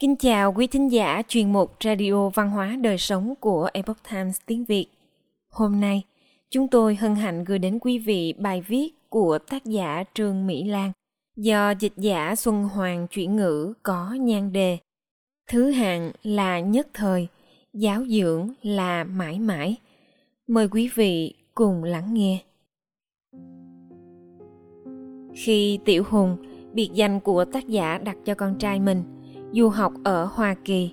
Kính chào quý thính giả chuyên mục Radio Văn hóa Đời Sống của Epoch Times tiếng Việt. Hôm nay, chúng tôi hân hạnh gửi đến quý vị bài viết của tác giả Trương Mỹ Lan do dịch giả Xuân Hoàng chuyển ngữ có nhan đề Thứ hạng là nhất thời, giáo dưỡng là mãi mãi. Mời quý vị cùng lắng nghe. Khi Tiểu Hùng, biệt danh của tác giả đặt cho con trai mình, du học ở Hoa Kỳ,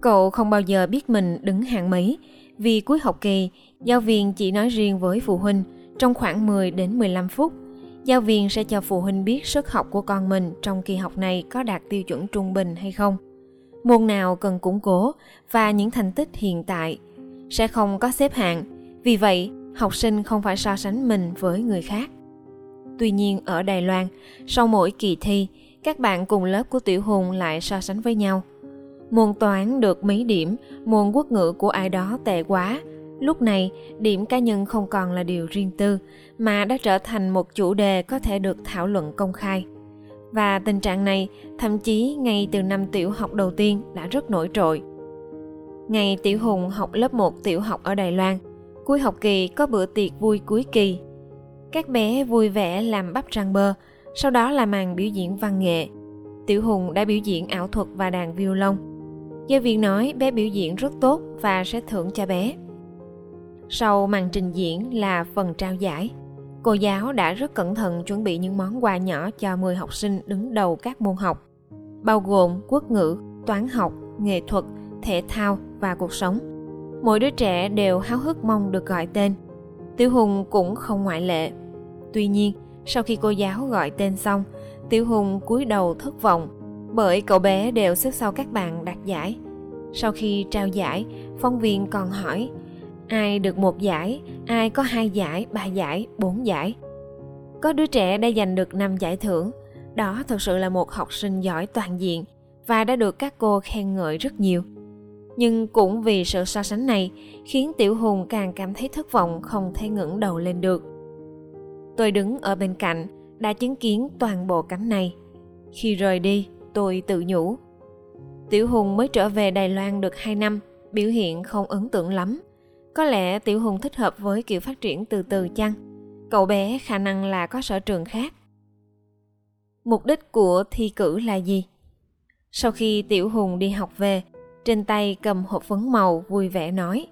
cậu không bao giờ biết mình đứng hạng mấy, vì cuối học kỳ, giáo viên chỉ nói riêng với phụ huynh trong khoảng 10 đến 15 phút. Giáo viên sẽ cho phụ huynh biết sức học của con mình trong kỳ học này có đạt tiêu chuẩn trung bình hay không. Môn nào cần củng cố và những thành tích hiện tại sẽ không có xếp hạng. Vì vậy, học sinh không phải so sánh mình với người khác. Tuy nhiên ở Đài Loan, sau mỗi kỳ thi, các bạn cùng lớp của Tiểu Hùng lại so sánh với nhau. Môn toán được mấy điểm, môn quốc ngữ của ai đó tệ quá. Lúc này, điểm cá nhân không còn là điều riêng tư, mà đã trở thành một chủ đề có thể được thảo luận công khai. Và tình trạng này, thậm chí ngay từ năm tiểu học đầu tiên đã rất nổi trội. Ngày Tiểu Hùng học lớp 1 tiểu học ở Đài Loan, cuối học kỳ có bữa tiệc vui cuối kỳ. Các bé vui vẻ làm bắp rang bơ, sau đó là màn biểu diễn văn nghệ. Tiểu Hùng đã biểu diễn ảo thuật và đàn violon. Giáo viên nói bé biểu diễn rất tốt và sẽ thưởng cho bé. Sau màn trình diễn là phần trao giải. Cô giáo đã rất cẩn thận chuẩn bị những món quà nhỏ cho 10 học sinh đứng đầu các môn học, bao gồm quốc ngữ, toán học, nghệ thuật, thể thao và cuộc sống. Mỗi đứa trẻ đều háo hức mong được gọi tên. Tiểu Hùng cũng không ngoại lệ. Tuy nhiên, sau khi cô giáo gọi tên xong, Tiểu Hùng cúi đầu thất vọng bởi cậu bé đều xếp sau các bạn đạt giải. Sau khi trao giải, phóng viên còn hỏi ai được một giải, ai có hai giải, ba giải, bốn giải. Có đứa trẻ đã giành được năm giải thưởng, đó thật sự là một học sinh giỏi toàn diện và đã được các cô khen ngợi rất nhiều. Nhưng cũng vì sự so sánh này khiến Tiểu Hùng càng cảm thấy thất vọng không thể ngẩng đầu lên được. Tôi đứng ở bên cạnh, đã chứng kiến toàn bộ cảnh này. Khi rời đi, tôi tự nhủ. Tiểu Hùng mới trở về Đài Loan được 2 năm, biểu hiện không ấn tượng lắm. Có lẽ Tiểu Hùng thích hợp với kiểu phát triển từ từ chăng? Cậu bé khả năng là có sở trường khác. Mục đích của thi cử là gì? Sau khi Tiểu Hùng đi học về, trên tay cầm hộp phấn màu vui vẻ nói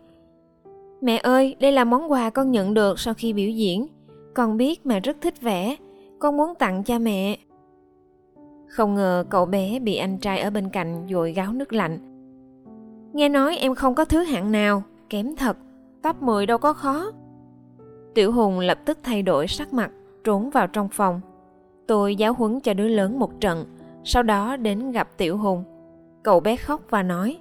Mẹ ơi, đây là món quà con nhận được sau khi biểu diễn. Con biết mẹ rất thích vẽ, con muốn tặng cha mẹ. Không ngờ cậu bé bị anh trai ở bên cạnh dội gáo nước lạnh. Nghe nói em không có thứ hạng nào, kém thật, top 10 đâu có khó. Tiểu Hùng lập tức thay đổi sắc mặt, trốn vào trong phòng. Tôi giáo huấn cho đứa lớn một trận, sau đó đến gặp Tiểu Hùng. Cậu bé khóc và nói,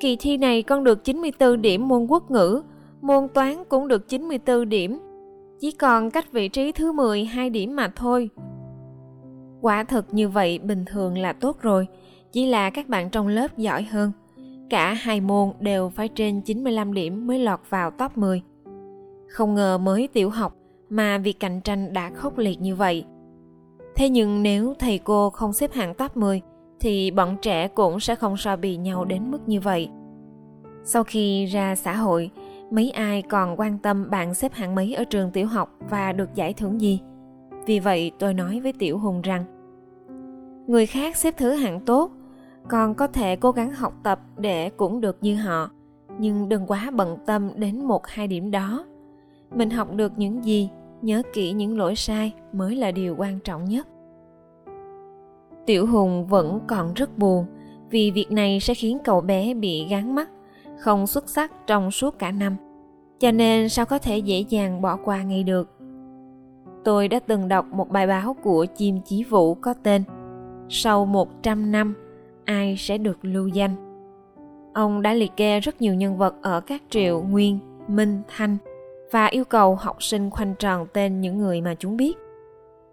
Kỳ thi này con được 94 điểm môn quốc ngữ, môn toán cũng được 94 điểm, chỉ còn cách vị trí thứ 10 2 điểm mà thôi. Quả thật như vậy bình thường là tốt rồi, chỉ là các bạn trong lớp giỏi hơn. Cả hai môn đều phải trên 95 điểm mới lọt vào top 10. Không ngờ mới tiểu học mà việc cạnh tranh đã khốc liệt như vậy. Thế nhưng nếu thầy cô không xếp hạng top 10 thì bọn trẻ cũng sẽ không so bì nhau đến mức như vậy. Sau khi ra xã hội, mấy ai còn quan tâm bạn xếp hạng mấy ở trường tiểu học và được giải thưởng gì? Vì vậy, tôi nói với tiểu hùng rằng, người khác xếp thứ hạng tốt, còn có thể cố gắng học tập để cũng được như họ. Nhưng đừng quá bận tâm đến một, hai điểm đó. Mình học được những gì, nhớ kỹ những lỗi sai mới là điều quan trọng nhất. Tiểu hùng vẫn còn rất buồn vì việc này sẽ khiến cậu bé bị gán mắt, không xuất sắc trong suốt cả năm cho nên sao có thể dễ dàng bỏ qua ngay được? Tôi đã từng đọc một bài báo của chim chí vũ có tên sau 100 năm, ai sẽ được lưu danh? Ông đã liệt kê rất nhiều nhân vật ở các triệu nguyên, minh, thanh và yêu cầu học sinh khoanh tròn tên những người mà chúng biết.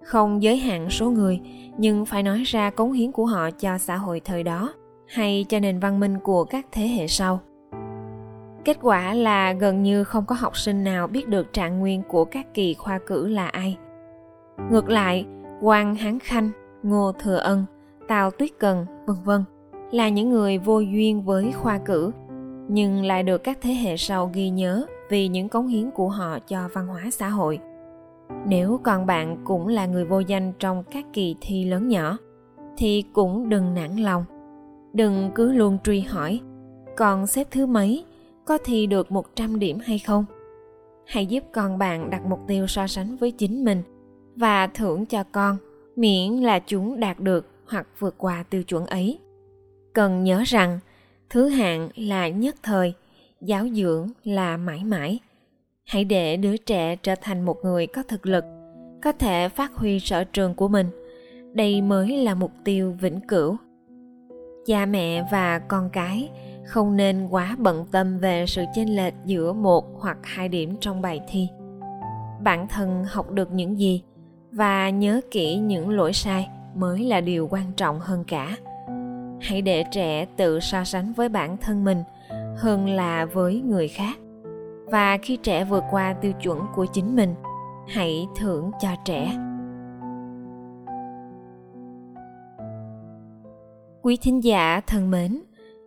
Không giới hạn số người, nhưng phải nói ra cống hiến của họ cho xã hội thời đó, hay cho nền văn minh của các thế hệ sau. Kết quả là gần như không có học sinh nào biết được trạng nguyên của các kỳ khoa cử là ai. Ngược lại, Quang Hán Khanh, Ngô Thừa Ân, Tào Tuyết Cần, vân vân là những người vô duyên với khoa cử nhưng lại được các thế hệ sau ghi nhớ vì những cống hiến của họ cho văn hóa xã hội nếu còn bạn cũng là người vô danh trong các kỳ thi lớn nhỏ thì cũng đừng nản lòng đừng cứ luôn truy hỏi còn xếp thứ mấy có thi được 100 điểm hay không? Hãy giúp con bạn đặt mục tiêu so sánh với chính mình và thưởng cho con miễn là chúng đạt được hoặc vượt qua tiêu chuẩn ấy. Cần nhớ rằng thứ hạng là nhất thời, giáo dưỡng là mãi mãi. Hãy để đứa trẻ trở thành một người có thực lực, có thể phát huy sở trường của mình. Đây mới là mục tiêu vĩnh cửu. Cha mẹ và con cái không nên quá bận tâm về sự chênh lệch giữa một hoặc hai điểm trong bài thi. Bản thân học được những gì và nhớ kỹ những lỗi sai mới là điều quan trọng hơn cả. Hãy để trẻ tự so sánh với bản thân mình hơn là với người khác. Và khi trẻ vượt qua tiêu chuẩn của chính mình, hãy thưởng cho trẻ. Quý thính giả thân mến